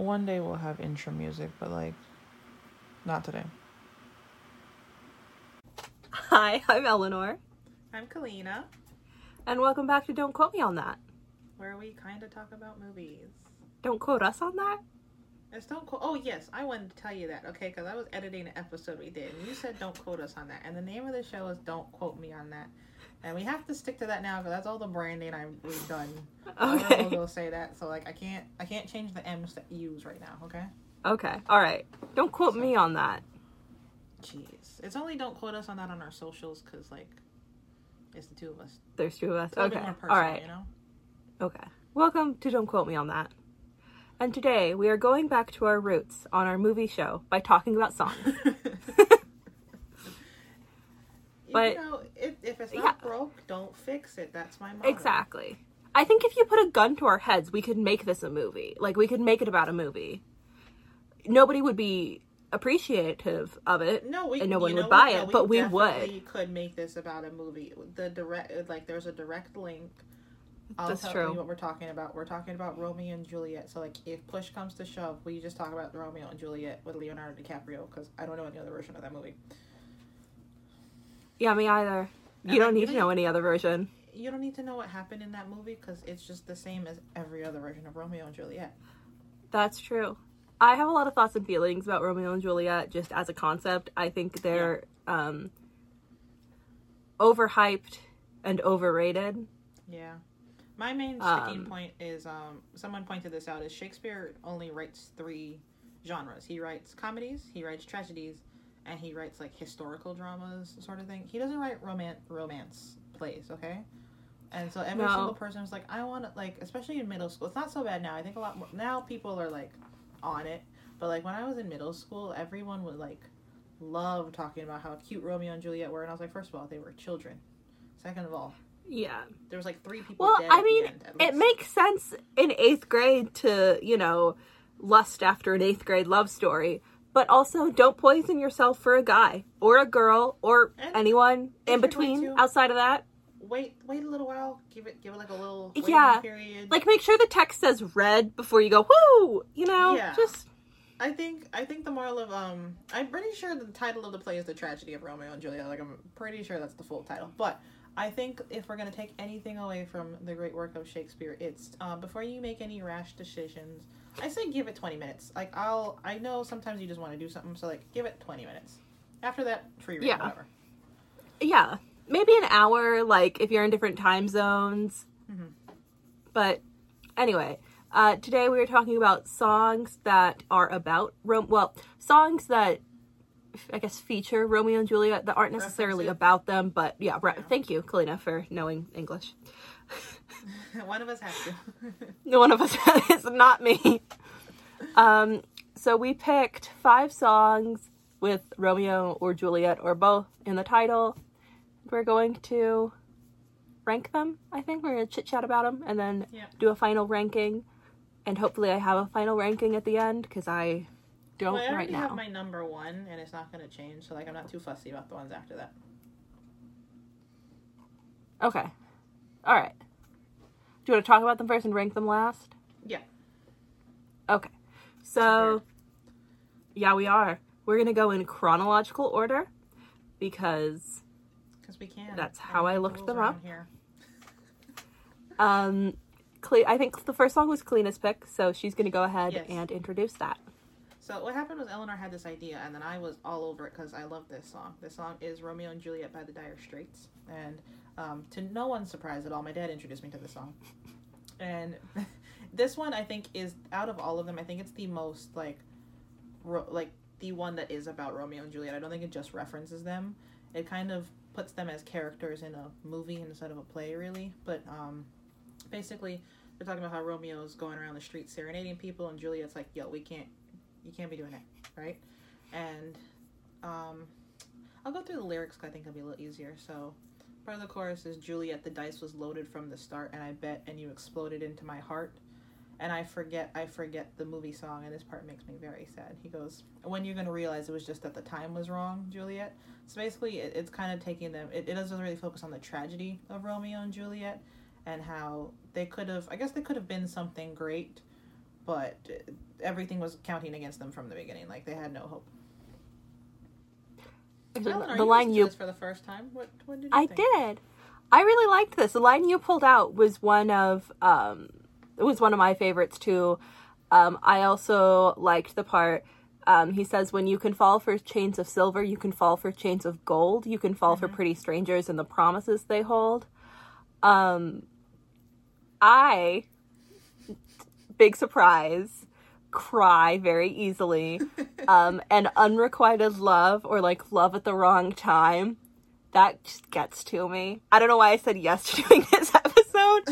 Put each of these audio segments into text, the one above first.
one day we'll have intro music, but like, not today. Hi, I'm Eleanor, I'm Kalina, and welcome back to Don't Quote Me on That. where we kind of talk about movies. Don't quote us on that? It's don't quote. Oh yes, I wanted to tell you that. Okay, because I was editing an episode we did, and you said don't quote us on that. And the name of the show is Don't Quote Me on That. And we have to stick to that now because that's all the branding I we've done. Okay. logo say that, so like I can't I can't change the M's to U's right now. Okay. Okay, alright. Don't quote me on that. Jeez, it's only don't quote us on that on our socials because like it's the two of us. There's two of us. It's Okay, personal, alright. you know. Okay. Welcome to Don't Quote Me on That. And today we are going back to our roots on our movie show by talking about songs. But- you know, if, if it's Yeah. not broke, don't fix it. That's my motto. exactly. I think if you put a gun to our heads, we could make this a movie. Like, we could make it about a movie. Nobody would be appreciative of it. No, we, And no one would what? buy No, it, but we definitely could make this about a movie. The direct, like, there's a direct link. I'll That's tell true. you what we're talking about. We're talking about Romeo and Juliet. So, like, if push comes to shove, we just talk about Romeo and Juliet with Leonardo DiCaprio because I don't know any other version of that movie. Yeah, me either. You I don't need to know any other version. You don't need to know what happened in that movie because it's just the same as every other version of Romeo and Juliet. That's true. I have a lot of thoughts and feelings about Romeo and Juliet just as a concept. I think they're um, overhyped and overrated. Yeah. My main Um, sticking point is um someone pointed this out is Shakespeare only writes three genres. He writes comedies, he writes tragedies, and he writes like historical dramas sort of thing. He doesn't write romance romance plays, okay? And so every No. single person was like, I want to like, especially in middle school. It's not so bad now. I think a lot more now. People are like on it, but like when I was in middle school, everyone would like love talking about how cute Romeo and Juliet were, and I was like, first of all, they were children. Second of all, Yeah. there was like three people Well, I mean, end, it makes sense in eighth grade to, you know, lust after an eighth grade love story. But also, don't poison yourself for a guy or a girl or And anyone in between to- outside of that. wait wait a little while give it give it like a little Yeah. period Like, make sure the text says red before you go, whoo! You know? Yeah. Just, i think i think the moral of um i'm pretty sure the title of the play is the tragedy of romeo and juliet like i'm pretty sure that's the full title but i think if we're going to take anything away from the great work of shakespeare it's um, before you make any rash decisions i say give it 20 minutes like i'll i know sometimes you just want to do something so like give it 20 minutes after that free reign Yeah. whatever yeah. Maybe an hour, like, if you're in different time zones. Mhm. But anyway, uh, today we are talking about songs that are about Rome. Well, songs that I guess feature Romeo and Juliet that aren't necessarily about them, but yeah. Right. Yeah. Thank you, Kalina, for knowing English. one of us has to No one of us is not me. Um, so we picked five songs with Romeo or Juliet or both in the title. We're going to rank them. I think we're gonna chit chat about them and then Yeah. do a final ranking. And hopefully, I have a final ranking at the end because I don't Well, I right already now. have my number one, and it's not going to change. So like, I'm not too fussy about the ones after that. Okay. All right. Do you want to talk about them first and rank them last? Yeah. Okay. So, yeah, we are. We're going to go in chronological order because Because we can. That's how I looked them up. Here. um Cle- I think the first song was Kalina's pick, so she's going to go ahead Yes. and introduce that. So what happened was Eleanor had this idea, and then I was all over it because I love this song. This song is Romeo and Juliet by the Dire Straits, and um, to no one's surprise at all, my dad introduced me to this song. And this one, I think, is out of all of them, I think it's the most like, ro- like the one that is about Romeo and Juliet. I don't think it just references them. It kind of puts them as characters in a movie instead of a play, really. But um, basically, they're talking about how Romeo's going around the street serenading people, and Juliet's like, "Yo, we can't, you can't be doing that, right?" And um, I'll go through the lyrics because I think it'll be a little easier. So, part of the chorus is Juliet, the dice was loaded from the start, and I bet, and you exploded into my heart. And I forget, I forget the movie song, and this part makes me very sad. He goes, "When you're gonna realize it was just that the time was wrong, Juliet." So basically, it, it's kind of taking them. It, it doesn't really focus on the tragedy of Romeo and Juliet, and how they could have. I guess they could have been something great, but everything was counting against them from the beginning. Like they had no hope. The, the you line you for the first time. What what did you I think? did. I really liked this. The line you pulled out was one of um it was one of my favorites too. Um I also liked the part um he says when you can fall for chains of silver, you can fall for chains of gold, you can fall for pretty strangers and the promises they hold. Um I big surprise cry very easily um and unrequited love or like love at the wrong time that just gets to me. I don't know why I said yes to doing this episode.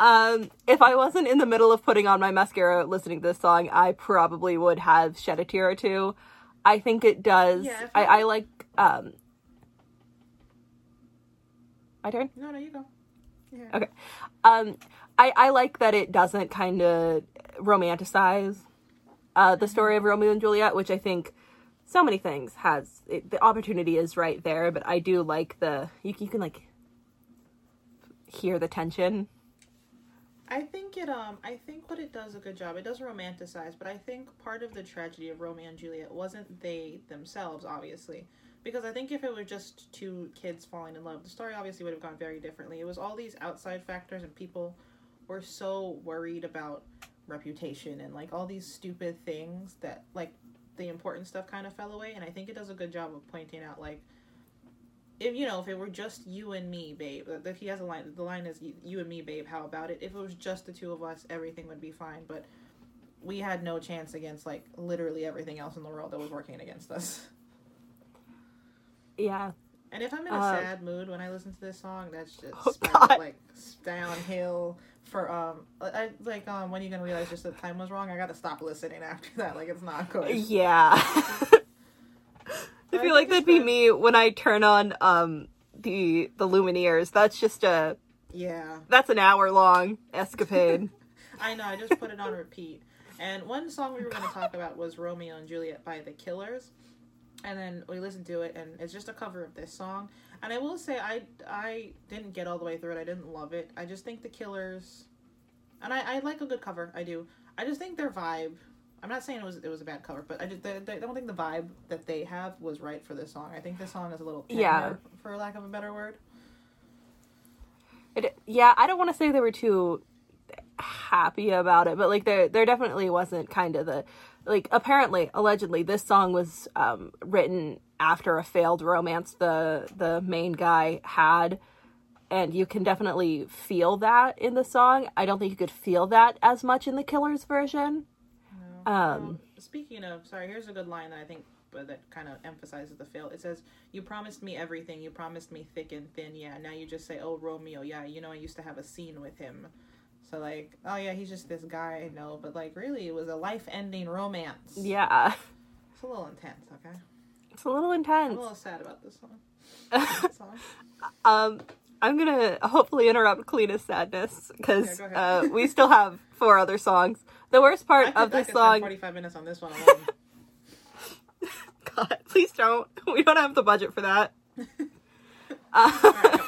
um, if I wasn't in the middle of putting on my mascara listening to this song, I probably would have shed a tear or two. I think it does. Yeah, I, you- I like. Um, my turn. No, no, you go. Yeah. Okay. Um, I I like that it doesn't kind of romanticize uh, the story of Romeo and Juliet, which I think so many things has it, the opportunity is right there, but I do like the you, you can like hear the tension. I think it um I think what it does a good job. It does romanticize, but I think part of the tragedy of Romeo and Juliet wasn't they themselves, obviously. Because I think if it were just two kids falling in love, the story obviously would have gone very differently. It was all these outside factors and people were so worried about reputation and like all these stupid things that like the important stuff kind of fell away and I think it does a good job of pointing out like if you know if it were just you and me babe if he has a line the line is you, and me babe how about it? If it was just the two of us everything would be fine but we had no chance against like literally everything else in the world that was working against us. Yeah. and if i'm in a Uh, sad mood when i listen to this song that's just Oh, like downhill for um I like um when you gonna realize just the time was wrong I gotta stop listening after that like it's not good Yeah. I I feel like that'd be good. me when I turn on um the the Lumineers. That's just a yeah that's an hour long escapade. I know, I just put it on repeat. And one song we were going to talk about was Romeo and Juliet by The Killers. And then we listened to it, and it's just a cover of this song. And I will say, I, I didn't get all the way through it. I didn't love it. I just think The Killers. And I, I like a good cover. I do. I just think their vibe. I'm not saying it was it was a bad cover, but I just they, they, I don't think the vibe that they have was right for this song. I think this song is a little Yeah. for lack of a better word. It, yeah, I don't want to say they were too happy about it, but like there there definitely wasn't kind of the like apparently allegedly this song was um written after a failed romance the the main guy had and you can definitely feel that in the song. I don't think you could feel that as much in the Killers version. No. Um, speaking of, sorry, here's a good line that I think but that kind of emphasizes the fail. It says, "You promised me everything. You promised me thick and thin. Yeah. Now you just say, oh Romeo. Yeah. You know I used to have a scene with him. So like, oh yeah, he's just this guy. I know, but like, really, it was a life-ending romance. Yeah. It's a little intense. Okay. It's a little intense. I'm a little sad about this song. um, I'm gonna hopefully interrupt Kalina's sadness because Yeah, uh, we still have four other songs. The worst part of I this song, 45 minutes on this one alone. God, please don't. We don't have the budget for that. Uh,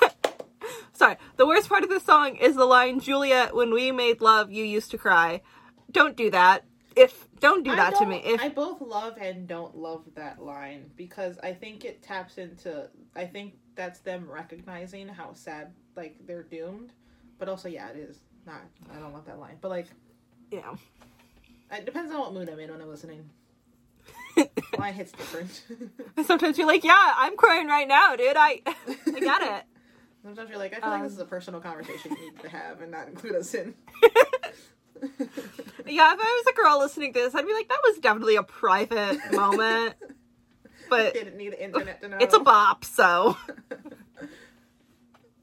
sorry. The worst part of this song is the line, "Juliet, when we made love, you used to cry." Don't do that. If don't do that to don't- me. If I both love and don't love that line because I think it taps into I think that's them recognizing how sad like they're doomed. But also yeah, it is not I don't love that line. But like you know, it depends on what mood I'm in when I'm listening. Line hits different. sometimes you're like, "Yeah, I'm crying right now, dude. I, I got it." Sometimes you're like, I feel like this Um. is a personal conversation you need to have and not include us in. Yeah, if I was a girl listening to this, I'd be like, "That was definitely a private moment." But Didn't need the internet to know. it's a bop, so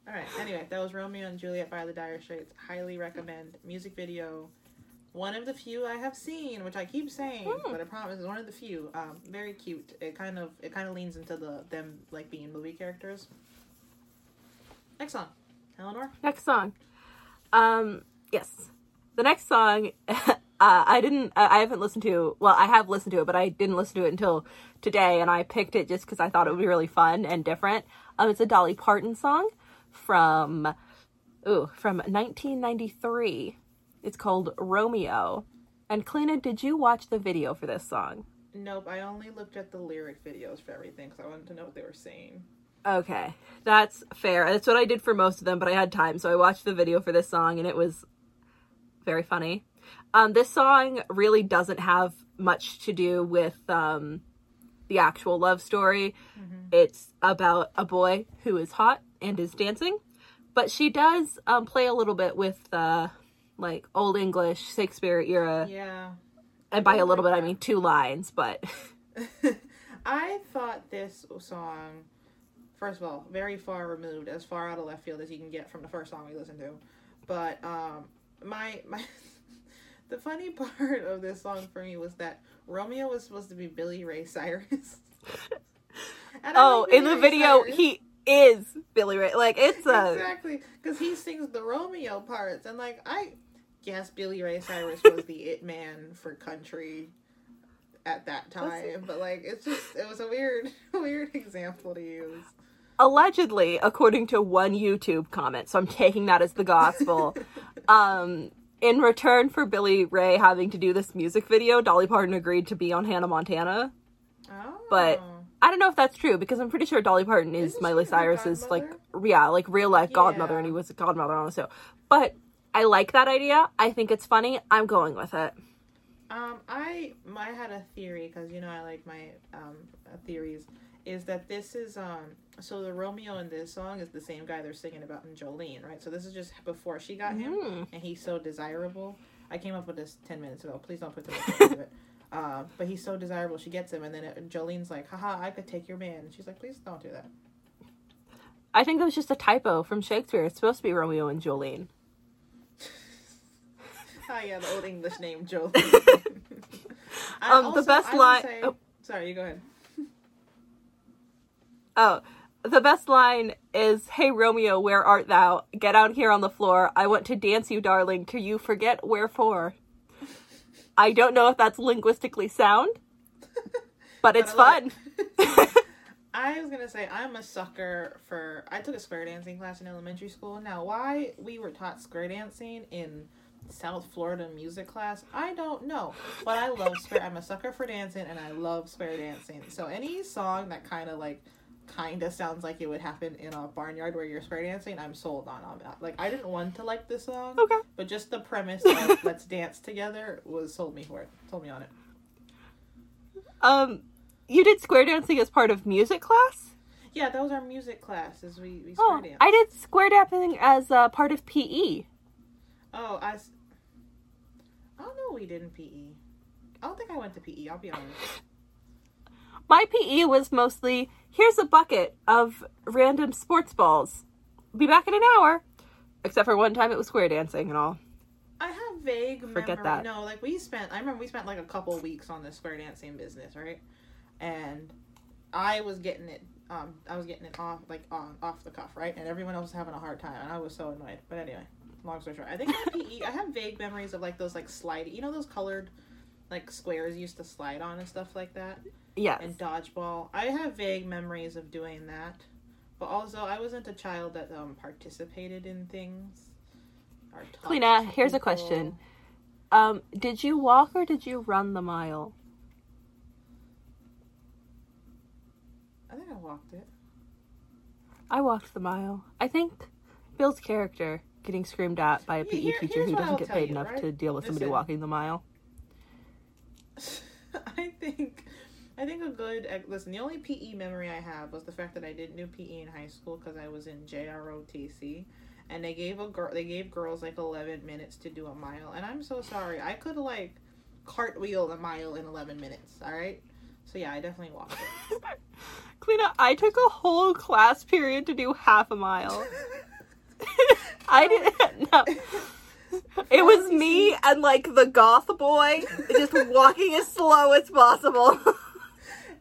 All right. Anyway, that was Romeo and Juliet by the Dire Straits. Highly recommend. Music video. One of the few I have seen, which I keep saying, Hmm. but I promise is one of the few. Um, very cute. It kind of it kind of leans into the them like being movie characters. Next song, Eleanor. next song. Um, yes, the next song. uh, I didn't. I I haven't listened to. Well, I have listened to it, but I didn't listen to it until today, and I picked it just because I thought it would be really fun and different. Um, it's a Dolly Parton song from, ooh, from 1993. It's called Romeo, And Kalina, did you watch the video for this song? Nope, I only looked at the lyric videos for everything because I wanted to know what they were saying. Okay, that's fair. That's what I did for most of them, but I had time, so I watched the video for this song, and it was very funny. Um, this song really doesn't have much to do with um, the actual love story. It's about a boy who is hot and is dancing, but she does um, play a little bit with uh, like old English Shakespeare era, Yeah. and by a little bit I mean two lines, but I thought this song, first of all, very far removed, as far out of left field as you can get from the first song we listened to. But um, my my the funny part of this song for me was that Romeo was supposed to be Billy Ray Cyrus. Oh, in the Ray video Cyrus. he is Billy Ray. Like it's a exactly because he sings the Romeo parts, and like I guess Billy Ray Cyrus was the it man for country at that time, but like it's just it was a weird weird example to use. Allegedly according to one youtube comment so i'm taking that as the gospel um in return for billy ray having to do this music video dolly parton agreed to be on hannah montana. Oh, But- i don't know if that's true because i'm pretty sure dolly parton is Isn't miley cyrus's like yeah like real life godmother and he was a godmother on the show. But i like that idea. I think it's funny. I'm going with it. Um, I I had a theory because you know I like my um theories. Is that this is um so the Romeo in this song is the same guy they're singing about in Jolene, right? So this is just before she got him. Mhm. and he's so desirable. I came up with this ten minutes ago. Please don't put too much into it. Uh, but he's so desirable. She gets him, and then it, Jolene's like, "Haha, I could take your man." And she's like, "Please don't do that." i think that was just a typo from shakespeare it's supposed to be romeo and jolene Oh yeah, the old English name Jolene. Um, the best line- say- oh. Sorry, you go ahead. Oh, the best line is, Hey Romeo, where art thou? Get out here on the floor. I want to dance you, darling, till you forget wherefore. I don't know if that's linguistically sound, but it's fun. I was gonna say I'm a sucker for. I took a square dancing class in elementary school. Now, why we were taught square dancing in South Florida music class, I don't know. But I love square. I'm a sucker for dancing, and I love square dancing. So any song that kind of like kind of sounds like it would happen in a barnyard where you're square dancing, I'm sold on on that. Like I didn't want to like this song, Okay. but just the premise of let's dance together was sold me for it. Sold me on it. Um, you did square dancing as part of music class? Yeah, that was our music class. As we we square Oh. I did square dancing as uh, part of PE. Oh, I. I don't know. We did in PE. I don't think I went to PE. I'll be honest. My PE was mostly, here's a bucket of random sports balls. Be back in an hour. Except for one time it was square dancing and all. I have vague Forget memory. that. No, like we spent. I remember we spent like a couple weeks on the square dancing business, right? And I was getting it. Um, I was getting it off like on off the cuff, right? And everyone else was having a hard time, and I was so annoyed. But anyway, long story short, I think in PE, I have vague memories of like those like slide. You know those colored like squares used to slide on and stuff like that. Yes. and dodgeball. I have vague memories of doing that, but also I wasn't a child that um participated in things. Lena, here's a question. Um, did you walk or did you run the mile? I think I walked it. I walked the mile. I think Bill's character getting screamed at by a PE here- teacher who doesn't get paid you, enough right? to deal with somebody walking the mile. I think, I think a good listen. The only PE memory I have was the fact that I didn't do PE in high school because I was in JROTC, and they gave a girl they gave girls like eleven minutes to do a mile, and I'm so sorry. I could like cartwheel a mile in eleven minutes. All right. So yeah, I definitely walked it. Kalina, I took a whole class period to do half a mile. I didn't. No. It was me and like the goth boy just walking as slow as possible.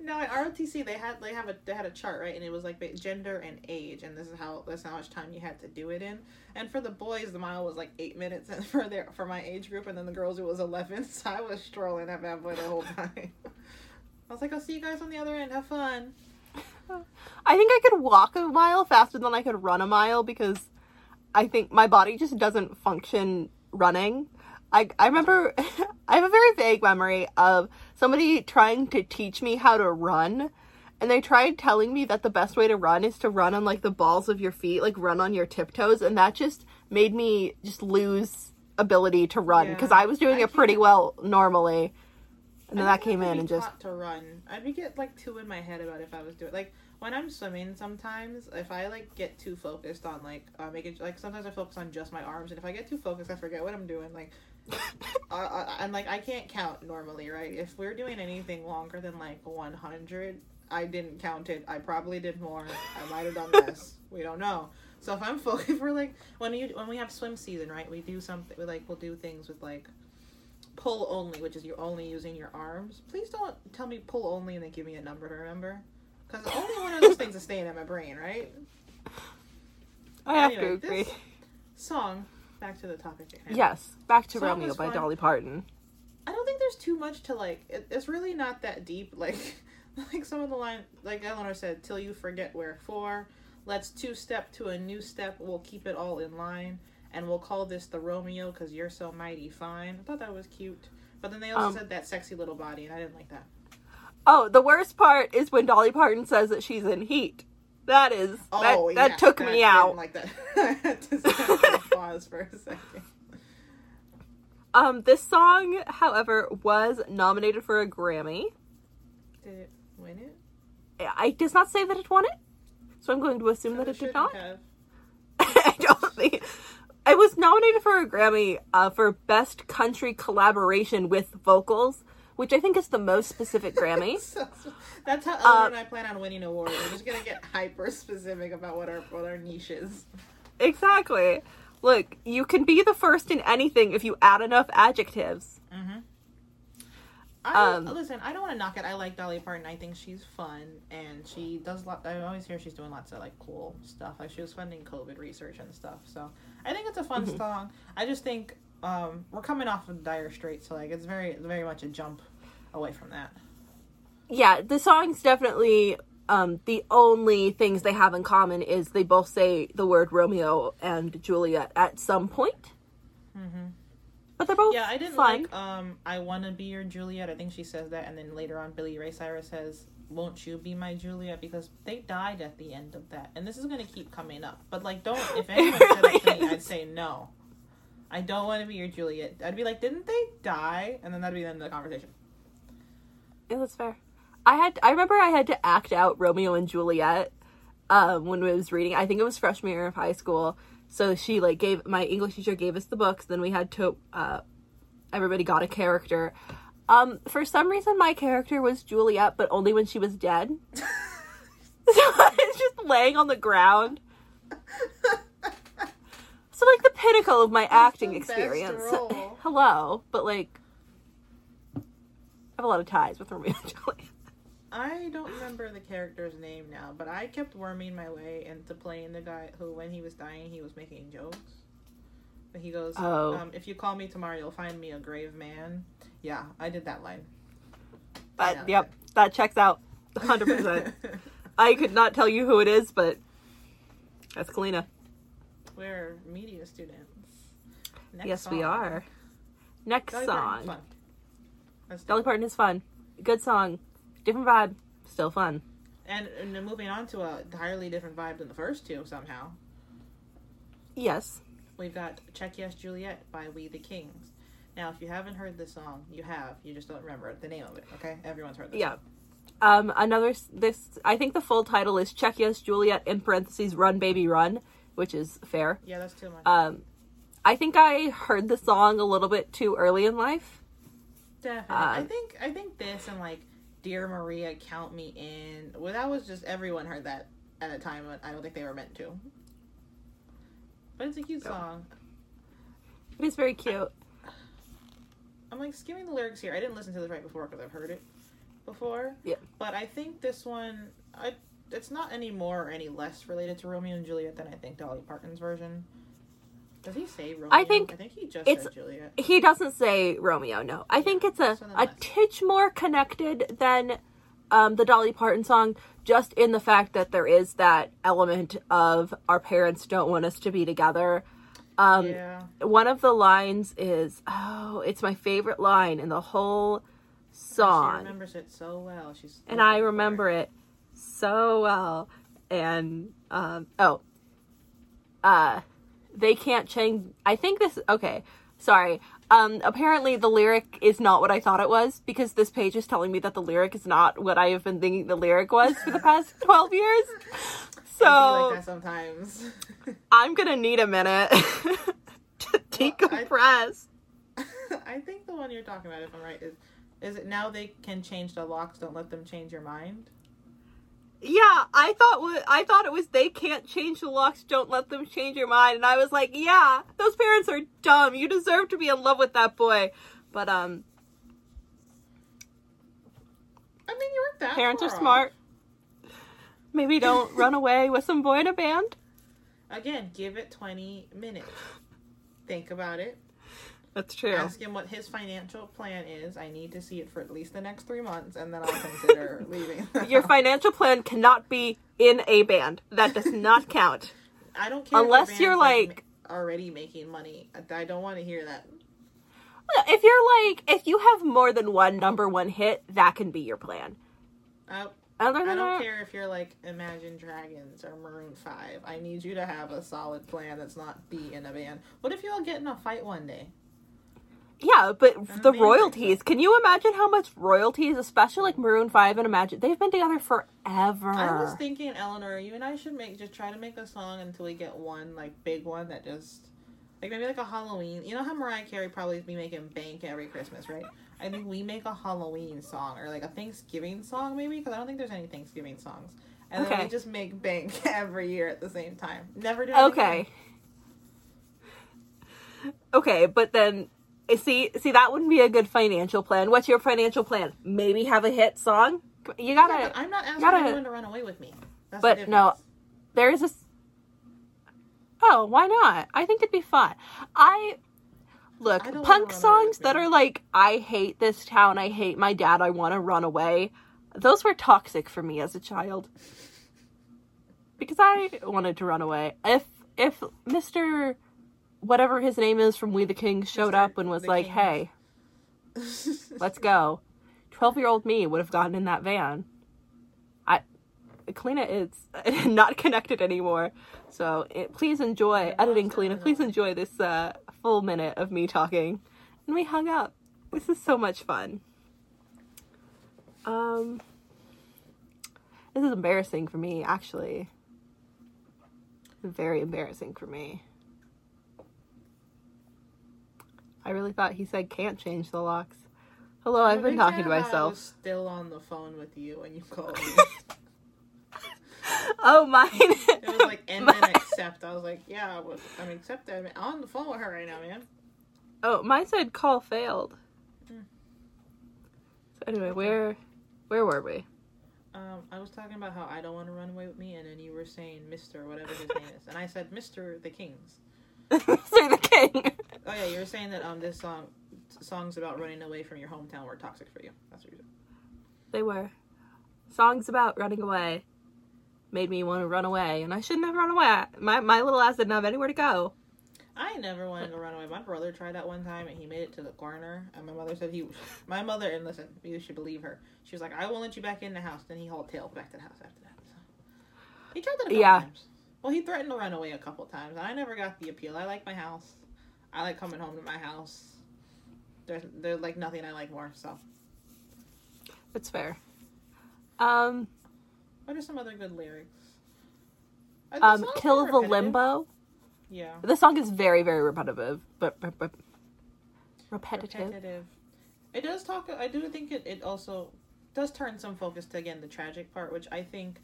No, at ROTC they had they have a they had a chart right, and it was like gender and age, and this is how that's how much time you had to do it in. And for the boys, the mile was like eight minutes, and for their for my age group, and then the girls it was eleven. So I was strolling that bad boy the whole time. I was like, I'll see you guys on the other end. Have fun. I think I could walk a mile faster than I could run a mile because I think my body just doesn't function running. I I remember I have a very vague memory of somebody trying to teach me how to run. And they tried telling me that the best way to run is to run on like the balls of your feet, like run on your tiptoes, and that just made me just lose ability to run Yeah. because I was doing I it pretty well normally. And then that came in and just to run. I'd be get like two in my head about if I was doing like when I'm swimming. Sometimes if I like get too focused on like uh, making like sometimes I focus on just my arms, and if I get too focused, I forget what I'm doing. Like, uh, and like I can't count normally, right? If we're doing anything longer than like 100, I didn't count it. I probably did more. I might have done less. we don't know. So if I'm focused, we're like when you when we have swim season, right? We do something. We like we'll do things with like pull only, which is you're only using your arms. Please don't tell me pull only and then give me a number to remember. Because only one of those things is staying in my brain, right? I have Anyway, to agree. this- Song, back to the topic. Yes, back to Song Romeo by fun. Dolly Parton. I don't think there's too much to like. It, it's really not that deep. Like, like some of the line, like Eleanor said, "Till you forget where for." Let's two step to a new step. We'll keep it all in line, and we'll call this the Romeo because you're so mighty fine. I thought that was cute. But then they also Um, said that sexy little body, and I didn't like that. Oh, the worst part is when Dolly Parton says that she's in heat. That is that, Oh, that yeah, took that me out. Like that. I had to pause for a second. Um, this song, however, was nominated for a Grammy. Did it win it? I does not say that it won it, so I'm going to assume So that it did shouldn't have. I don't think it was nominated for a Grammy uh, for Best Country Collaboration with Vocals, which I think is the most specific Grammy. So- that's how Eleanor Uh, and I plan on winning awards. We're just gonna get hyper specific about what our what our niche is. exactly. Look, you can be the first in anything if you add enough adjectives. I, Um, listen, I don't want to knock it. I like Dolly Parton. I think she's fun, and she does a lot. I always hear she's doing lots of like cool stuff. Like she was funding COVID research and stuff. So I think it's a fun song. I just think um, we're coming off of Dire Straits, so like it's very very much a jump away from that. yeah, the song's definitely um, the only things they have in common is they both say the word Romeo and Juliet at some point. But they're both Yeah, I didn't fun. like um I wanna be your Juliet. I think she says that and then later on Billy Ray Cyrus says, Won't you be my Juliet? Because they died at the end of that. And this is gonna keep coming up. But like don't if anyone said that to me, I'd say no. I don't want to be your Juliet. I'd be like, didn't they die? And then that'd be the end of the conversation. Yeah, that's fair. I had I remember I had to act out Romeo and Juliet um, when I was reading. I think it was freshman year of high school. So she like gave my English teacher gave us the books. Then we had to uh, everybody got a character. Um, for some reason, my character was Juliet, but only when she was dead. so I was just laying on the ground. So like the pinnacle of my acting the best experience. role. Hello, but like I have a lot of ties with Romeo and Juliet. I don't remember the character's name now, but I kept worming my way into playing the guy who, when he was dying, he was making jokes. But he goes, Oh. um, "If you call me tomorrow, you'll find me a grave man." Yeah, I did that line. But Yeah. yep, that checks out 100%. I could not tell you who it is, but that's Kalina. We're media students. Next yes, we are. Next Dolly song. Dolly. Parton is fun. Good song. Different vibe. Still fun. And, and moving on to a entirely different vibe than the first two. Somehow, Yes. we've got "Check Yes Juliet" by We the Kings. Now, if you haven't heard this song, you have. You just don't remember the name of it. Okay, everyone's heard this. Yeah. Um, another, this, I think the full title is Check Yes Juliet in parentheses Run Baby Run, which is fair. Yeah, that's too much. Um, I think I heard the song a little bit too early in life. Definitely. I Um, think I think this and like Dear Maria, Count Me In. Well, that was just everyone heard that at a time but I don't think they were meant to. But it's a cute Yeah. song. It is very cute. I'm like skimming the lyrics here. I didn't listen to this right before because I've heard it before. Yeah. But I think this one, I it's not any more or any less related to Romeo and Juliet than I think Dolly Parton's version. Does he say Romeo? I think I think he just it's- said Juliet. He doesn't say Romeo, no. I think it's a, a titch more connected than um, the Dolly Parton song, just in the fact that there is that element of our parents don't want us to be together. Um, yeah. one of the lines is, oh, it's my favorite line in the whole song. She remembers it so well. She's and I remember it so well. And um, oh, uh, they can't change. I think this. Okay, sorry. Um, apparently the lyric is not what I thought it was because this page is telling me that the lyric is not what I have been thinking the lyric was for the past twelve years. So like that sometimes. I'm gonna need a minute to decompress. I think the one you're talking about, if I'm right, is is it now they can change the locks? Don't let them change your mind. Yeah, I thought what I thought it was they can't change the locks, don't let them change your mind. And I was like, yeah, those parents are dumb. You deserve to be in love with that boy. But um I mean, you weren't that. parents are off. smart. Maybe don't run away with some boy in a band. Again, give it 20 minutes. Think about it. That's true. Ask him what his financial plan is. I need to see it for at least the next three months, and then I'll consider leaving. Your financial plan cannot be in a band. That does not count. I don't care. if Unless you're, like- already making money. I- don't want to hear that. If you're like if you have more than one number one hit, that can be your plan. I, Other than I don't that, care if you're like Imagine Dragons or Maroon Five. I need you to have a solid plan that's not be in a band. What if you all get in a fight one day? Yeah, but the royalties. Can you imagine how much royalties, especially like Maroon Five and Imagine, they've been together forever. I was thinking, Eleanor, you and I should make just try to make a song until we get one like big one that just like maybe like a Halloween. You know how Mariah Carey probably be making bank every Christmas, right? I think we make a Halloween song or like a Thanksgiving song maybe because I don't think there's any Thanksgiving songs. And then we just make bank every year at the same time. Never do anything okay. Okay, but then Eh, see see that wouldn't be a good financial plan. What's your financial plan? Maybe have a hit song. You gotta. Yeah, I'm not asking gotta- anyone to run away with me. That's But the no, there is a. Oh, why not? I think it'd be fun. I look I punk songs that are like "I hate this town, I hate my dad, I want to run away." Those were toxic for me as a child because I wanted to run away. If if Mister whatever his name is from We the Kings showed up and was the like, Kings. "Hey, let's go," twelve year old me would have gotten in that van. I Kalina is not connected anymore, so it, please enjoy editing, Kalina. Please enjoy this uh, full minute of me talking, and we hung up. This is so much fun. Um, this is embarrassing for me, actually. Very embarrassing for me. I really thought he said can't change the locks. Hello, I've been talking to I myself. was still on the phone with you when you called me. Oh, mine. It was like and then accept. I was like, yeah, I was, I'm accepted. I'm on the phone with her right now, man. Oh, mine said call failed. Hmm. So anyway, where where were we? Um, I was talking about how I don't want to run away with me, and then you were saying Mister whatever his name is, and I said Mister the Kings. Say the. Oh yeah, you were saying that um this song songs about running away from your hometown were toxic for you. That's what you said. They were songs about running away. Made me want to run away, and I shouldn't have run away. My my little ass didn't have anywhere to go. I never wanted to run away. My brother tried that one time, and he made it to the corner. And my mother said he, my mother, and listen, you should believe her. She was like, "I won't let you back in the house." Then he hauled tail back to the house after that. So. He tried that a couple Yeah. times. Well, he threatened to run away a couple times. and I never got the appeal. I like my house. I like coming home to my house. There's there's like nothing I like more. So, It's fair. Um, what are some other good lyrics? Um, kill the limbo. Yeah. The song is very very repetitive, but, but, but repetitive. repetitive. It does talk. I do think it, it also does turn some focus to again the tragic part, which I think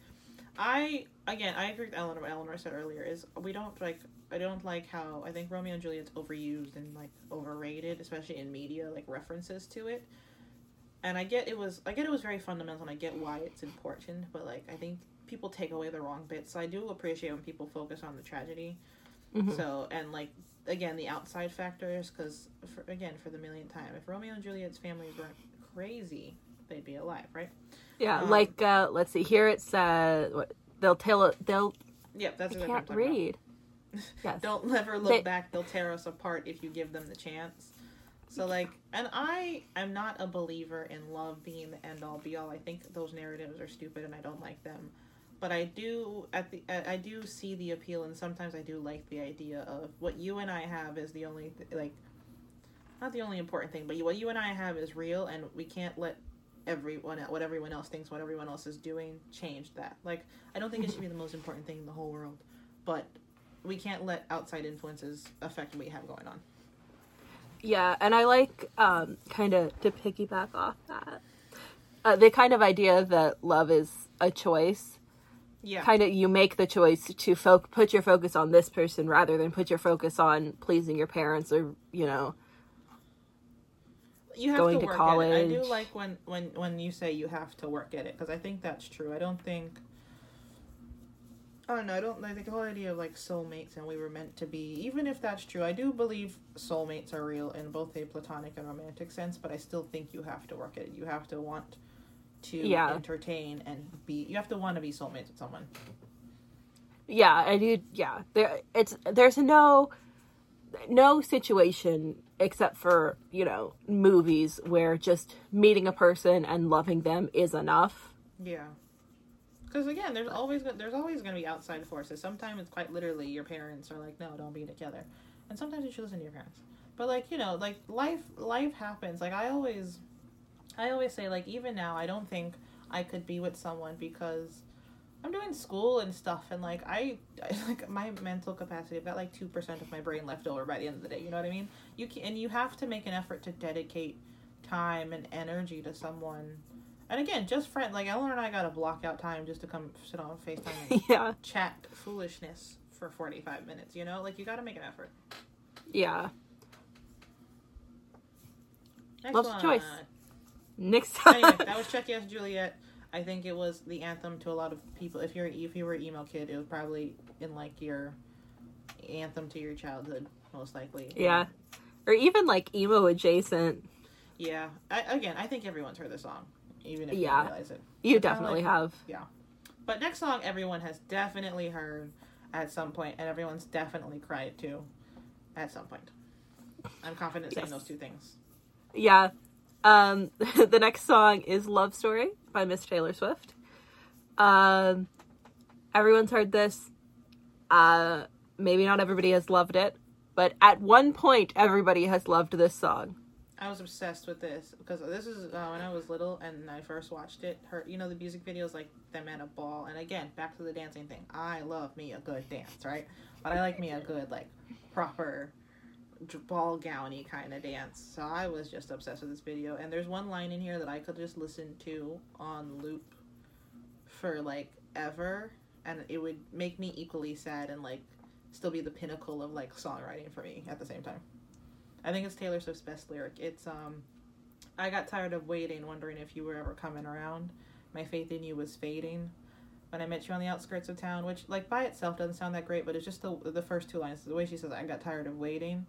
I again I agree with Eleanor. What Eleanor said earlier is we don't like. I don't like how I think Romeo and Juliet's overused and like overrated, especially in media, like references to it. And I get it was I get it was very fundamental, and I get why it's important, but like I think people take away the wrong bits. So I do appreciate when people focus on the tragedy. Mhm. So and like again the outside factors because again for the millionth time if romeo and juliet's families weren't crazy they'd be alive right Yeah, Um, like uh, let's see. Here it's uh, what, they'll tell they'll yep that's I what I'm can't read. Yes. Don't ever look They- back. They'll tear us apart if you give them the chance. So like, and I am not a believer in love being the end all be all. I think those narratives are stupid and I don't like them. But I do at the I I do see the appeal and sometimes I do like the idea of what you and I have is the only like not the only important thing, but what you and I have is real and we can't let everyone what everyone else thinks what everyone else is doing change that. Like I don't think it should be the most important thing in the whole world, but we can't let outside influences affect what we have going on. Yeah, and I like um, kind of to piggyback off that uh, the kind of idea that love is a choice. Yeah. Kind of, you make the choice to fo- put your focus on this person rather than put your focus on pleasing your parents or you know. You have going to to work at it. I do like when when when you say you have to work at it because I think that's true. I don't think. I don't know. I don't. I think the whole idea of like soulmates and we were meant to be. Even if that's true, I do believe soulmates are real in both a platonic and romantic sense. But I still think you have to work at it. You have to want to Yeah. entertain and be. You have to want to be soulmates with someone. Yeah, I do. Yeah, there. It's there's no no situation except for you know movies where just meeting a person and loving them is enough. Yeah. Because again, there's always there's always going to be outside forces. Sometimes it's quite literally your parents are like, no, don't be together, and sometimes you should listen to your parents. But like you know, like life life happens. Like I always, I always say like even now, I don't think I could be with someone because I'm doing school and stuff, and like I, I like my mental capacity. I've got like two percent of my brain left over by the end of the day. You know what I mean? You can, and you have to make an effort to dedicate time and energy to someone. And again, just friend like Eleanor and I got to block out time just to come sit on Facetime and yeah, chat foolishness for forty five minutes. You know, like you got to make an effort. yeah. Next Love's one. choice. Next time. anyway, that was Check Yes Juliet. I think it was the anthem to a lot of people. If you're if you were an emo kid, it was probably in like your anthem to your childhood, most likely. yeah, or even like emo adjacent. Yeah. I, again, I think everyone's heard the song, even if you Yeah. don't realize it. You Kinda definitely like- have. Yeah. But next song, everyone has definitely heard at some point, and everyone's definitely cried to at some point. I'm confident saying those two things. Yeah. Um, the next song is Love Story by Miss Taylor Swift. Um, everyone's heard this. Uh, maybe not everybody has loved it, but at one point, everybody has loved this song. I was obsessed with this because this is uh, when I was little and I first watched it. Her, you know, the music videos like them at a ball, and again, back to the dancing thing. I love me a good dance, right? But I like me a good like proper ball gowny kind of dance. So I was just obsessed with this video. And there's one line in here that I could just listen to on loop for like ever, and it would make me equally sad and like still be the pinnacle of like songwriting for me at the same time. I think it's Taylor Swift's best lyric. It's um I got tired of waiting, wondering if you were ever coming around. My faith in you was fading. When I met you on the outskirts of town, which like by itself doesn't sound that great, but it's just the the first two lines. The way she says, "I got tired of waiting,"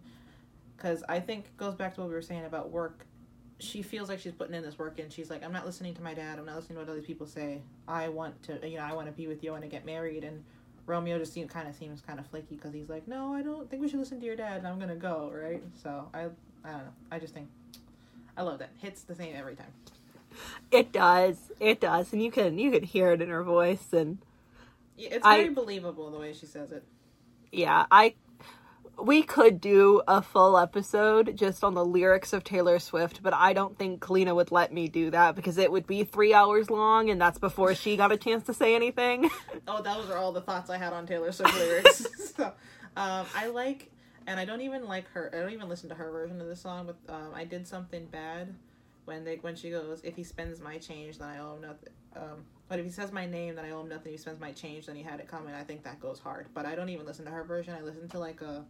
because I think it goes back to what we were saying about work. She feels like she's putting in this work, and she's like, "I'm not listening to my dad. I'm not listening to what other people say. I want to, you know, I want to be with you. I want to get married." And Romeo just seem, kind of seems kind of flaky because he's like, "No, I don't think we should listen to your dad. and I'm gonna go." Right? So I, I don't know. I just think I love that. Hits the same every time. It does. It does, and you can you can hear it in her voice, and Yeah, It's I- very believable the way she says it. yeah, I. We could do a full episode just on the lyrics of Taylor Swift, but I don't think Kalina would let me do that because it would be three hours long, and that's before she got a chance to say anything. Oh, those are all the thoughts I had on Taylor Swift lyrics. so, um, I like, and I don't even like her. I don't even listen to her version of the song. But um, I did something bad when they when she goes, "If he spends my change, then I owe him nothing." Um, but if he says my name, then I owe him nothing. If he spends my change, then he had it coming. I think that goes hard. But I don't even listen to her version. I listen to like a,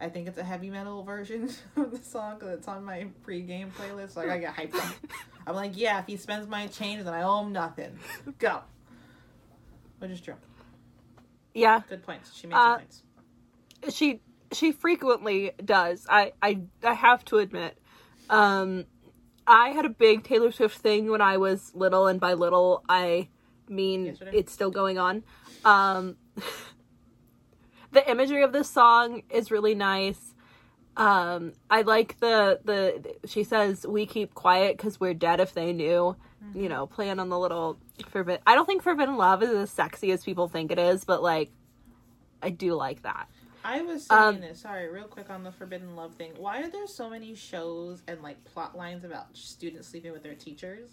I think it's a heavy metal version of the song because it's on my pre-game playlist. Like I get hyped up. I'm like, yeah, if he spends my change, then I owe him nothing. Go. Which is true. yeah, Good points. She made Uh, points. she she frequently does. I I I have to admit. Um I had a big Taylor Swift thing when I was little and by little I mean Yesterday? it's still going on. Um the imagery of this song is really nice. Um, I like the the she says we keep quiet because we're dead if they knew. You know, playing on the little forbidden. I don't think forbidden love is as sexy as people think it is, but like, I do like that. I was saying Um, this. Sorry, real quick on the forbidden love thing. Why are there so many shows and like plot lines about students sleeping with their teachers?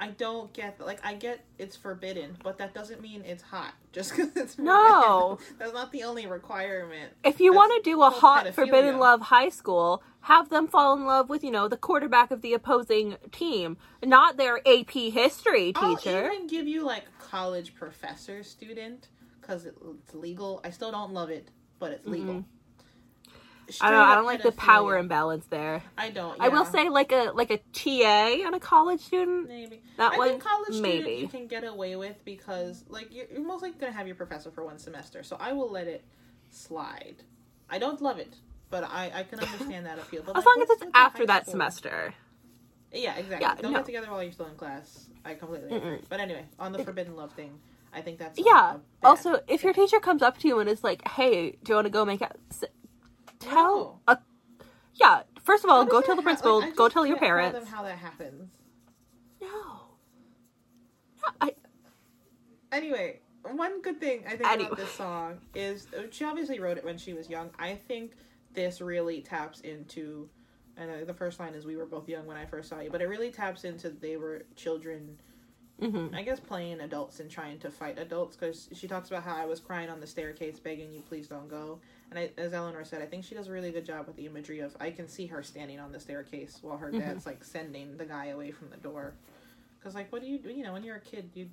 I don't get like I get it's forbidden, but that doesn't mean it's hot. Just because it's forbidden. No. that's not the only requirement. If you want to do a hot forbidden love high school, have them fall in love with you know the quarterback of the opposing team, not their AP history teacher. I'll even give you like college professor student because it's legal. I still don't love it, but it's mm-hmm. legal. I don't. I don't like the power imbalance there. I don't. I will say like a like a TA on a college student. Maybe That I one, college student you can get away with because like you're, you're most likely gonna have your professor for one semester, so I will let it slide. I don't love it, but I I can understand that appeal. But As like, long as it's after that school? semester. Yeah, exactly. Yeah, don't no. get together while you're still in class. I completely agree. But anyway, on the forbidden love thing, I think that's Yeah. Also, if your teacher comes up to you and is like, "Hey, do you want to go make out?" s- Tell. No. A, yeah. First of all, go tell the ha- principal. like, go tell your parents. fathom how that happens. No. No, I, Anyway, one good thing I think Anyway. about this song is uh, she obviously wrote it when she was young. I think this really taps into, and uh, the first line is "We were both young when I first saw you," but it really taps into they were children. Mhm. I guess playing adults and trying to fight adults because she talks about how I was crying on the staircase begging you please don't go. And I, as Eleanor said, I think she does a really good job with the imagery of I can see her standing on the staircase while her dad's like sending the guy away from the door. Because like, what do you do? You know, when you're a kid, you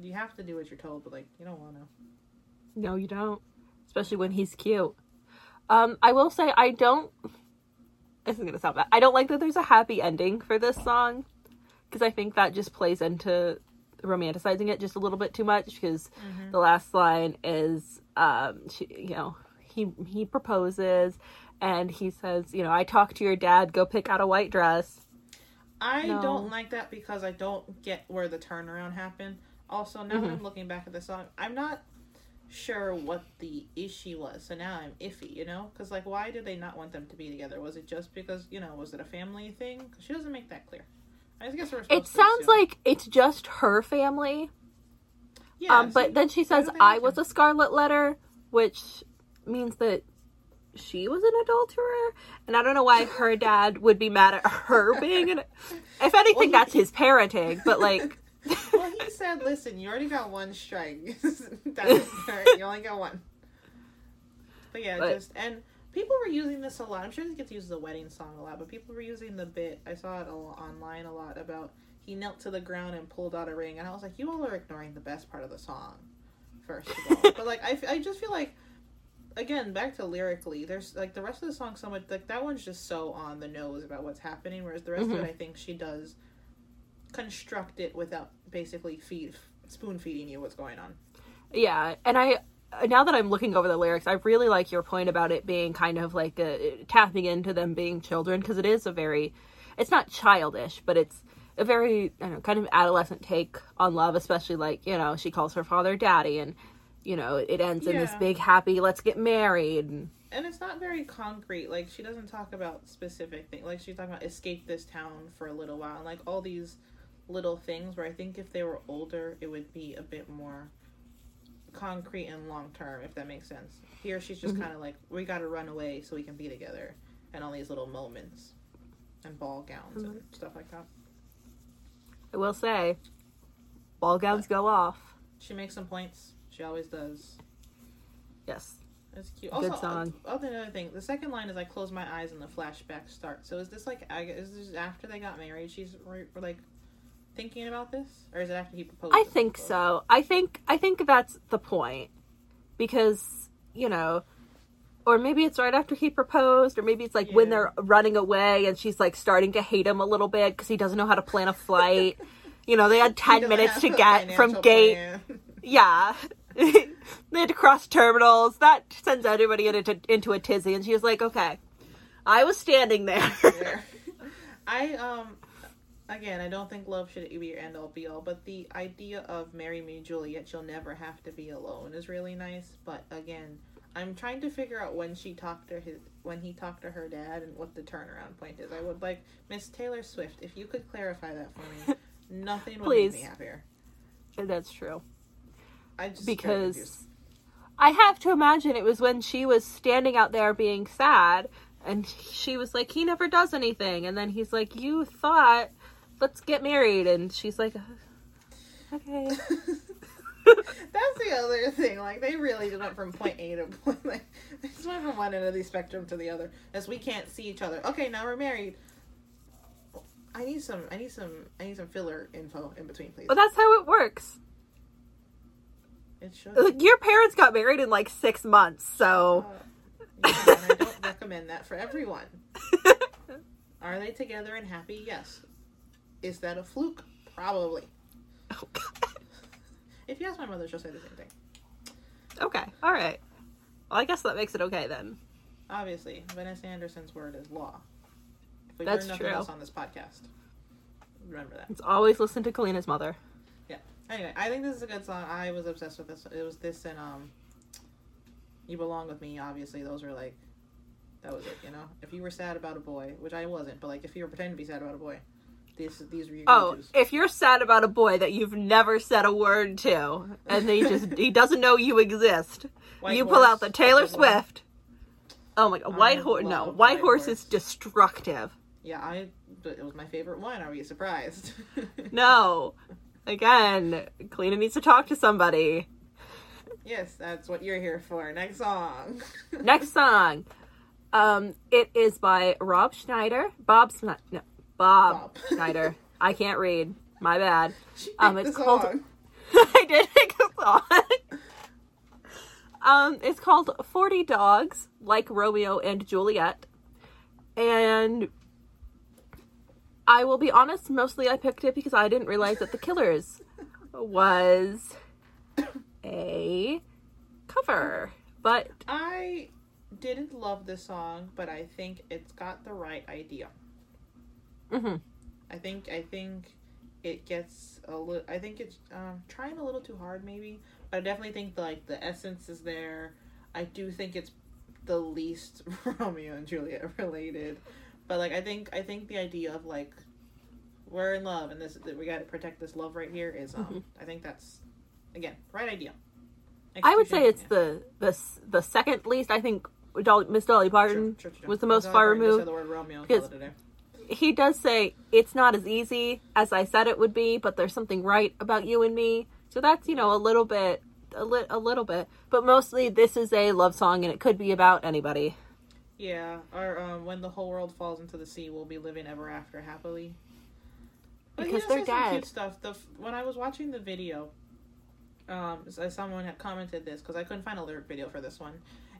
you have to do what you're told, but like you don't want to. No, you don't. Especially when he's cute. Um, I will say I don't. This is gonna sound bad. I don't like that there's a happy ending for this song because I think that just plays into romanticizing it just a little bit too much. Because the last line is, um, she, you know, he he proposes and he says, you know, I talked to your dad. Go pick out a white dress. I No. don't like that because I don't get where the turnaround happened. Also, now that I'm looking back at the song, I'm not sure what the issue was. So now I'm iffy, you know? Because, like, why did they not want them to be together? Was it just because, you know, was it a family thing? 'Cause she doesn't make that clear. I guess we're It sounds like it's just her family. Yeah, um, but see, then she says I was a scarlet letter, which means that she was an adulterer, and I don't know why her dad would be mad at her being an. If anything, Well, he- that's his parenting, but like, well, he said, "Listen, you already got one strike. That's you only got one." But yeah, But- just and people were using this a lot. I'm sure this gets used as a wedding song a lot, but people were using the bit. I saw it online a lot about he knelt to the ground and pulled out a ring, and I was like, you all are ignoring the best part of the song. First of all, but like I, f- I just feel like. Again, back to lyrically, there's like the rest of the song so much like that one's just so on the nose about what's happening, whereas the rest of Mhm. it I think she does construct it without basically feed spoon feeding you what's going on. yeah. And I now that I'm looking over the lyrics, I really like your point about it being kind of like a, tapping into them being children because it is a very, it's not childish, but it's a very I don't know, kind of adolescent take on love, especially like you know she calls her father daddy and. You know, it ends in this big happy let's get married. And, And it's not very concrete. Like she doesn't talk about specific things. Like she's talking about escape this town for a little while, and like all these little things. Where I think if they were older, it would be a bit more concrete and long term, if that makes sense. Here, she's just Mhm. kind of like, we got to run away so we can be together, and all these little moments, and ball gowns and stuff like that. I will say, ball gowns go off. She makes some points. She always does. Yes. It's cute. Good Also, song. uh, other another thing, the second line is "I close my eyes and the flashback starts. So is this like is this after they got married? She's re- like thinking about this, or is it after he proposed? I think so. I think I think that's the point. Because, you know, or maybe it's right after he proposed, or maybe it's like when they're running away and she's like starting to hate him a little bit because he doesn't know how to plan a flight. you know, they had 10 minutes to get from gate. Yeah. they had to cross terminals. That sends everybody into, into a tizzy. And she was like, okay, I was standing there. Yeah. I um again, I don't think love should be your end all be all, but the idea of marry me, Juliet, you'll never have to be alone is really nice. But again, I'm trying to figure out when she talked to his when he talked to her dad and what the turnaround point is. I would like Miss Taylor Swift if you could clarify that for me. Nothing would Please. make me happier. That's true. I just. Because I have to imagine it was when she was standing out there being sad and she was like, he never does anything. And then he's like, you thought, let's get married. And she's like, okay. That's the other thing. Like they really just went from point A to point. Like they just went from one end of the spectrum to the other. As we can't see each other. Okay, now we're married. I need some. I need some. I need some filler info in between, please. But that's how it works. It should. Like, Your parents got married in like six months, so. Uh, yeah, and I don't recommend that for everyone. Are they together and happy? Yes. Is that a fluke? Probably. If you ask my mother, she'll say the same thing. okay, all right. Well, I guess that makes it okay then. Obviously, Vanessa Anderson's word is law. If we That's learn nothing true. else on this podcast, remember that. It's always listen to Kalina's mother. Yeah. Anyway, I think this is a good song. I was obsessed with this. It was this and um, "You Belong with Me." Obviously, those were like, that was it. You know, if you were sad about a boy, which I wasn't, but like if you were pretending to be sad about a boy, these these were your Oh, go-tos. if you're sad about a boy that you've never said a word to, and he just he doesn't know you exist, White you pull Horse, out the Taylor good one. Swift. Oh my god, White Horse! No, White White Horse Horse. is destructive. Yeah, I. It was my favorite one. Are you surprised? No, again, Kalina needs to talk to somebody. Yes, that's what you're here for. Next song. Next song, um, it is by Rob Schneider, Bob Sni- no, Bob, Bob. Schneider. I can't read. My bad. Um, it's called-. I did pick a song. um, it's called 40 Dogs, like Romeo and Juliet. And I will be honest, mostly I picked it because I didn't realize that The Killers was a cover. But I didn't love the song, but I think it's got the right idea. Mhm. I think I think it gets a little. I think it's um, trying a little too hard, maybe. But I definitely think like the essence is there. I do think it's the least Romeo and Juliet related, but like I think I think the idea of like we're in love and this that we got to protect this love right here is um Mhm. I think that's again right idea. I would say Execution, it's the, the the second least. I think Dolly, Miss Dolly. Parton Sure, sure, sure. was the most That's far removed. say the word Romeo because- call it a day. he does say it's not as easy as I said it would be, but there's something right about you and me. So that's you know a little bit, a, li- a little bit, but mostly this is a love song and it could be about anybody. Yeah, or um, when the whole world falls into the sea, we'll be living ever after happily. But Because he they're does say some dead. Cute stuff. The f- when I was watching the video, um, someone had commented this because I couldn't find a lyric video for this one,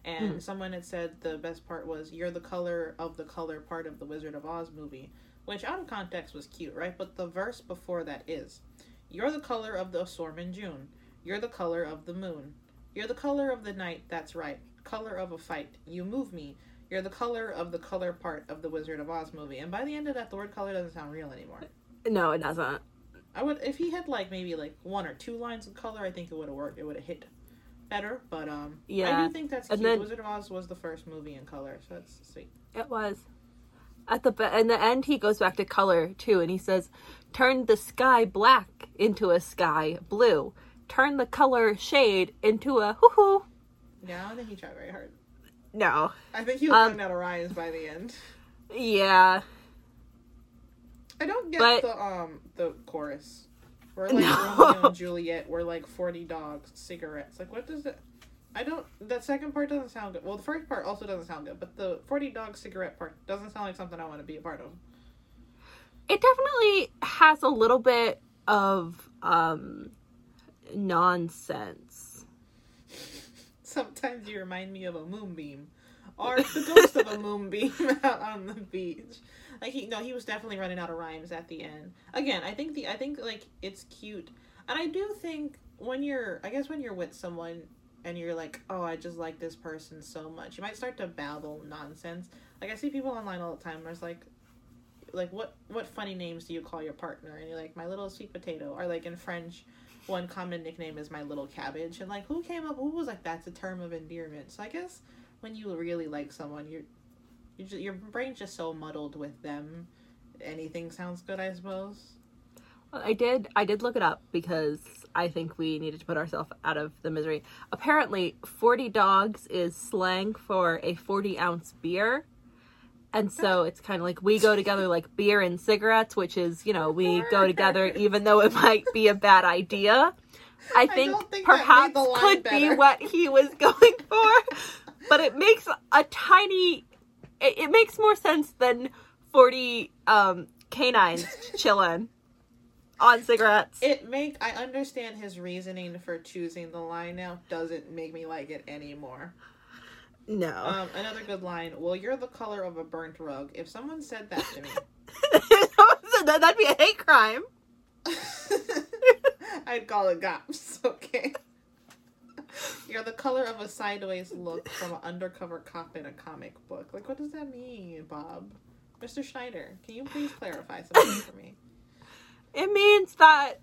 and Hmm. someone had said the best part was "You're the color of the color part of the Wizard of Oz movie," which out of context was cute, right? But the verse before that is, "You're the color of the storm in June. You're the color of the moon. You're the color of the night. That's right. Color of a fight. You move me." You're the color of the color part of the Wizard of Oz movie, and by the end of that, the word color doesn't sound real anymore. No, it doesn't. I would if he had like maybe like one or two lines of color, I think it would have worked. It would have hit better. But um, yeah, I do think that's and cute. then- Wizard of Oz was the first movie in color, so that's sweet. it was. At the be- in the end, he goes back to color too, and he says, "Turn the sky black into a sky blue. Turn the color shade into a hoo hoo." Yeah, I don't think he tried very hard. No, I think he was Um, out of rhymes by the end. yeah, I don't get but- the um the chorus. We're like No. Romeo and Juliet. We're like forty dogs, cigarettes. Like what does it? I don't. That second part doesn't sound good. Well, the first part also doesn't sound good, but the forty dog cigarette part doesn't sound like something I want to be a part of. it definitely has a little bit of um nonsense. Sometimes you remind me of a moonbeam, or the ghost of a moonbeam out on the beach. Like he, no, he was definitely running out of rhymes at the end. Again, I think the, I think like it's cute, and I do think when you're, I guess when you're with someone and you're like, oh, I just like this person so much, you might start to babble nonsense. Like I see people online all the time. Where it's like, like what what funny names do you call your partner? And you're like my little sweet potato, or like in French, one common nickname is my little cabbage. And like who came up? Who was like that's a term of endearment? So I guess when you really like someone, you're you just, your brain's just so muddled with them. Anything sounds good, I suppose. Well, I did. I did look it up because I think we needed to put ourselves out of the misery. Apparently, forty dogs is slang for a forty ounce beer, and so it's kind of like we go together like beer and cigarettes, which is you know we go together even though it might be a bad idea. I think, don't think perhaps could be what he was going for, but it makes a tiny. It, it makes more sense than forty um, canines chilling on cigarettes. It make I understand his reasoning for choosing the line now. Doesn't make me like it anymore. no. Um, another good line. Well, you're the color of a burnt rug. If someone said that to me, That'd be a hate crime. I'd call it cops. Okay. You're the color of a sideways look from an undercover cop in a comic book. Like, what does that mean, Bob? Mr. Schneider, can you please clarify something for me? It means that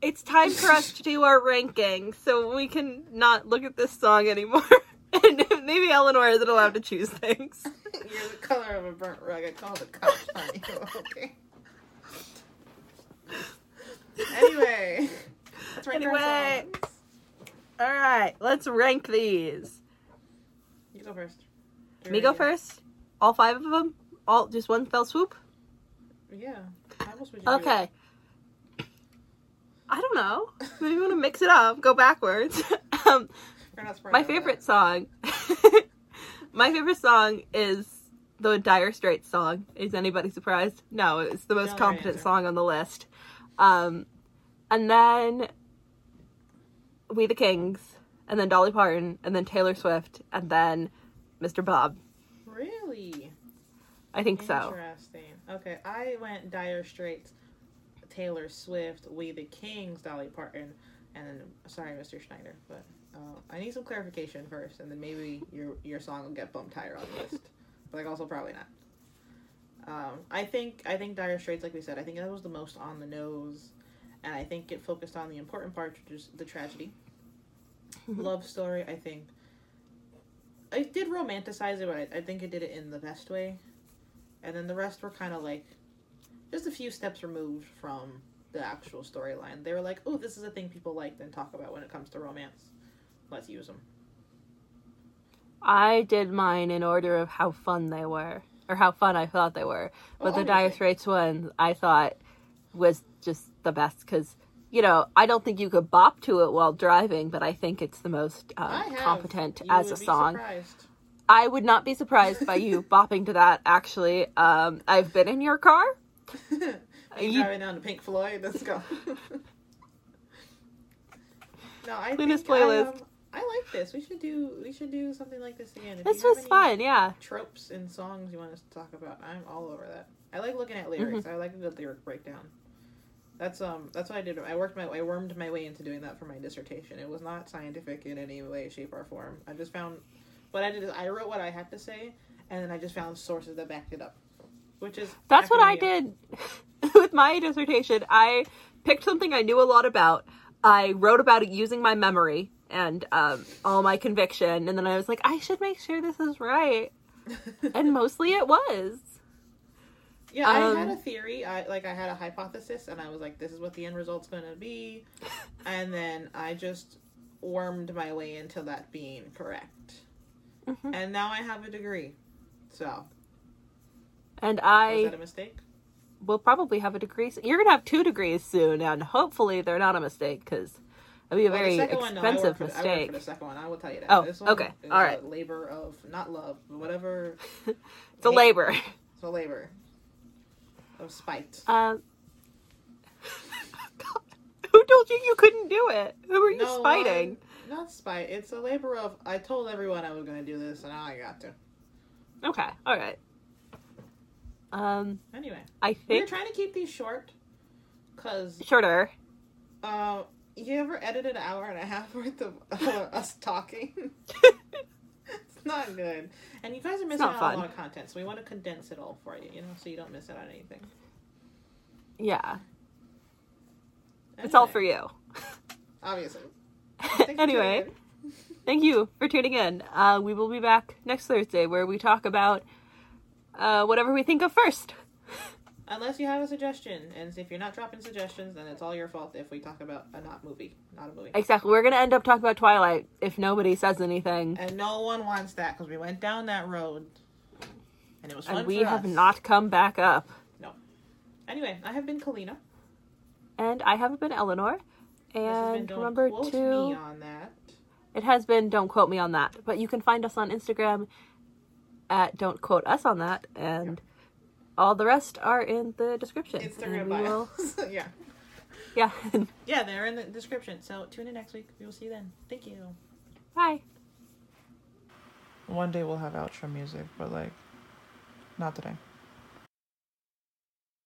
it's time for us to do our ranking, so we can not look at this song anymore. and maybe Eleanor isn't allowed to choose things. You're the color of a burnt rug. I call the cops on you. Okay. Anyway. Let's rank our Anyway. All right, let's rank these. You go first. Me go first. All five of them. All just one fell swoop. Yeah. How else would you do Okay. I don't know. Maybe we want to mix it up, go backwards. um, it? We're not smart my favorite song. my favorite song is the Dire Straits song. Is anybody surprised? No, it's the most right competent answer. song on the list. Um, and then We the Kings, and then Dolly Parton, and then Taylor Swift, and then Mr. Bob. Really? I think so. Interesting. Okay, I went Dire Straits, Taylor Swift, We the Kings, Dolly Parton, and then sorry, Mr. Schneider, but uh, I need some clarification first, and then maybe your your song will get bumped higher on the list. But like also probably not. Um, I think I think Dire Straits, like we said, I think that was the most on the nose, and I think it focused on the important part, which is the tragedy, love story. I think I did romanticize it, but I, I think it did it in the best way, and then the rest were kind of like just a few steps removed from the actual storyline. They were like, "Oh, this is a thing people like and talk about when it comes to romance. Let's use them." I did mine in order of how fun they were, or how fun I thought they were. But Oh, the Dire obviously. Straits one, I thought was just the best because you know I don't think you could bop to it while driving, but I think it's the most uh, competent You as a song. surprised. I would not be surprised by you bopping to that. Actually, um, I've been in your car. Are you driving down to Pink Floyd? Let's go. no, I Cleanest think playlist. I, um, I like this. We should do. We should do something like this again. If This was fun. Yeah. Tropes and songs you want us to talk about. I'm all over that. I like looking at lyrics. Mm-hmm. I like a good lyric breakdown. That's um. That's what I did. I worked my. I wormed my way into doing that for my dissertation. It was not scientific in any way, shape, or form. I just found. What I did is I wrote what I had to say, and then I just found sources that backed it up, which is That's what I did with my dissertation. I picked something I knew a lot about. I wrote about it using my memory and um, all my conviction, and then I was like, I should make sure this is right. And mostly it was. Yeah, I had Um, a theory. I like I had a hypothesis, and I was like, "This is what the end result's going to be," and then I just wormed my way into that being correct. Mhm. And now I have a degree. So And I was that a mistake? We'll probably have a degree. You're gonna have two degrees soon, and hopefully they're not a mistake because it'd be a Well, very second one, no, I work expensive for the- I mistake. for the second one. I will tell you that. Oh, this one okay. All right. A labor of not love, whatever. It's a labor. It's a labor of spite. Um, who told you you couldn't do it? Who were you No, spiting? I- not spite. It's a labor of. I told everyone I was going to do this, and now I got to. Okay, all right. Um, Anyway. I think We're trying to keep these short, cause shorter. uh, you ever edited an hour and a half worth of uh, us talking? not good. And you guys are missing out on a lot of content, so we want to condense it all for you, you know, so you don't miss out on anything. Yeah. It's all for you. Obviously. Anyway, thank you for tuning in. Uh, we will be back next Thursday where we talk about uh, whatever we think of first. Unless you have a suggestion, and if you're not dropping suggestions, then it's all your fault if we talk about a not movie, not a movie. Exactly. We're going to end up talking about Twilight if nobody says anything. And no one wants that because we went down that road, and it was fun And we have us. not come back up. No. Anyway, I have been Kalina. And I haven't been Eleanor. This has been And Don't remember Quote to. me on that. It has been Don't Quote Me on That. But you can find us on Instagram at Don't Quote Us on That. And all the rest are in the description. Instagram And we will- yeah. Yeah. Yeah, they're in the description. So tune in next week. We will see you then. Thank you. Bye. One day we'll have outro music, but like, not today.